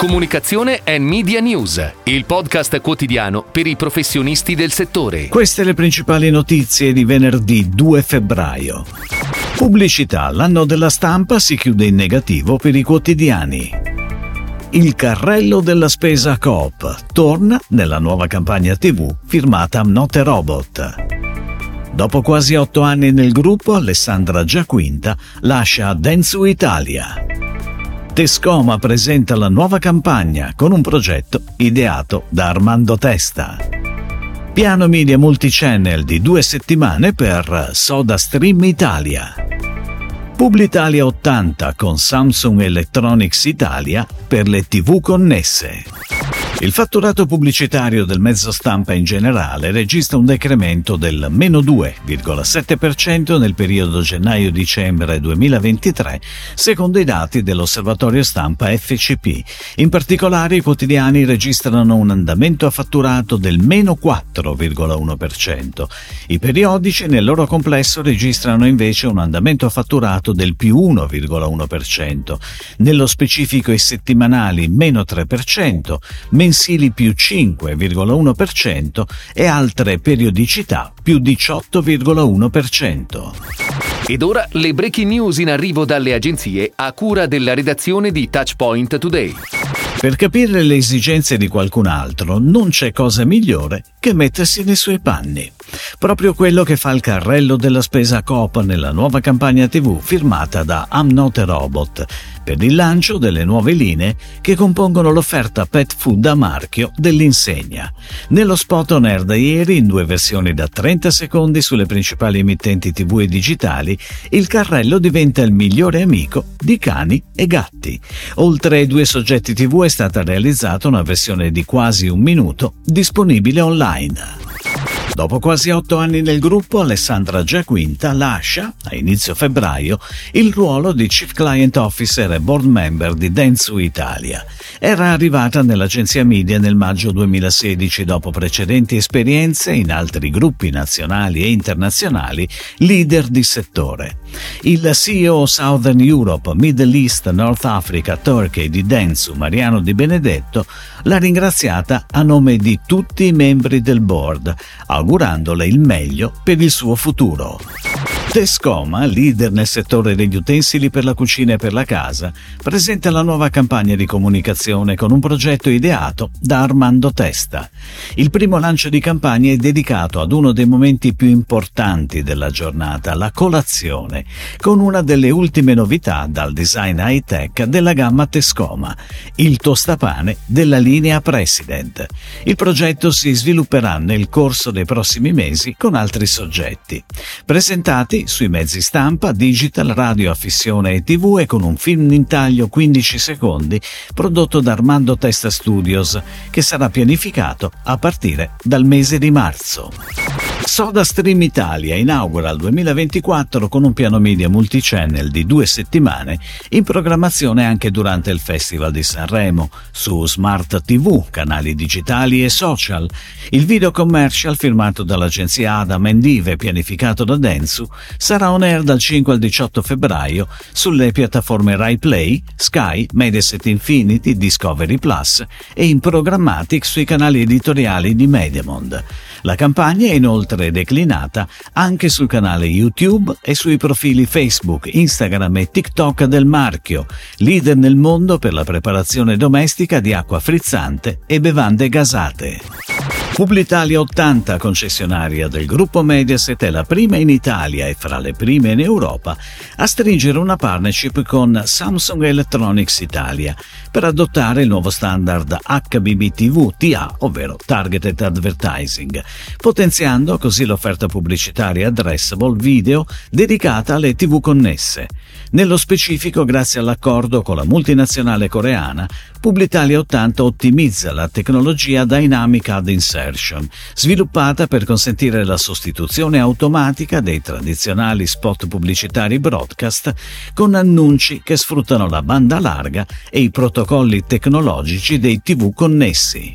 Comunicazione e Media News, il podcast quotidiano per i professionisti del settore. Queste le principali notizie di venerdì 2 febbraio. Pubblicità. L'anno della stampa si chiude in negativo per i quotidiani. Il carrello della spesa Coop torna nella nuova campagna TV firmata Note Robot. Dopo quasi otto anni nel gruppo, Alessandra Giaquinta lascia Densu Italia. Tescoma presenta la nuova campagna con un progetto ideato da Armando Testa. Piano media multichannel di due settimane per Soda Stream Italia. Publitalia 80 con Samsung Electronics Italia per le TV connesse. Il fatturato pubblicitario del mezzo stampa in generale registra un decremento del meno 2,7% nel periodo gennaio-dicembre 2023, secondo i dati dell'osservatorio stampa FCP. In particolare i quotidiani registrano un andamento a fatturato del meno 4,1%. I periodici nel loro complesso registrano invece un andamento a fatturato del più 1,1%. Nello specifico i settimanali meno 3%, mensili più 5,1% e altre periodicità più 18,1%. Ed ora le breaking news in arrivo dalle agenzie a cura della redazione di Touchpoint Today. Per capire le esigenze di qualcun altro non c'è cosa migliore che mettersi nei suoi panni. Proprio quello che fa il carrello della spesa Coop nella nuova campagna TV firmata da I'm Not a Robot per il lancio delle nuove linee che compongono l'offerta pet food a marchio dell'insegna. Nello spot on air da ieri, in due versioni da 30 secondi sulle principali emittenti TV e digitali, il carrello diventa il migliore amico di cani e gatti. Oltre ai due soggetti TV è stata realizzata una versione di quasi un minuto disponibile online. kleiner. Dopo quasi otto anni nel gruppo, Alessandra Giaquinta lascia, a inizio febbraio, il ruolo di Chief Client Officer e Board Member di Dentsu Italia. Era arrivata nell'agenzia media nel maggio 2016 dopo precedenti esperienze in altri gruppi nazionali e internazionali, leader di settore. Il CEO Southern Europe, Middle East, North Africa, Turkey di Dentsu, Mariano Di Benedetto, l'ha ringraziata a nome di tutti i membri del board, augurandole il meglio per il suo futuro. Tescoma, leader nel settore degli utensili per la cucina e per la casa, presenta la nuova campagna di comunicazione con un progetto ideato da Armando Testa. Il primo lancio di campagna è dedicato ad uno dei momenti più importanti della giornata, la colazione, con una delle ultime novità dal design high-tech della gamma Tescoma, il tostapane della linea President. Il progetto si svilupperà nel corso dei prossimi mesi con altri soggetti. Presentati sui mezzi stampa, digital, radio a fissione e tv e con un film in taglio 15 secondi prodotto da Armando Testa Studios che sarà pianificato a partire dal mese di marzo. Soda Stream Italia inaugura il 2024 con un piano media multichannel di due settimane in programmazione anche durante il Festival di Sanremo, su Smart TV, canali digitali e social. Il video commercial firmato dall'agenzia Adam Endive pianificato da Densu sarà on air dal 5 al 18 febbraio sulle piattaforme Rai Play, Sky, Mediaset Infinity, Discovery Plus e in programmatic sui canali editoriali di Mediamond. La campagna è inoltre declinata anche sul canale YouTube e sui profili Facebook, Instagram e TikTok del marchio, leader nel mondo per la preparazione domestica di acqua frizzante e bevande gasate. Publitalia 80, concessionaria del gruppo Mediaset, è la prima in Italia e fra le prime in Europa a stringere una partnership con Samsung Electronics Italia per adottare il nuovo standard HBBTV TA, ovvero Targeted Advertising, potenziando così l'offerta pubblicitaria addressable video dedicata alle TV connesse. Nello specifico, grazie all'accordo con la multinazionale coreana, Publitalia 80 ottimizza la tecnologia Dynamic Ad Insertion, sviluppata per consentire la sostituzione automatica dei tradizionali spot pubblicitari broadcast con annunci che sfruttano la banda larga e i protocolli tecnologici dei TV connessi.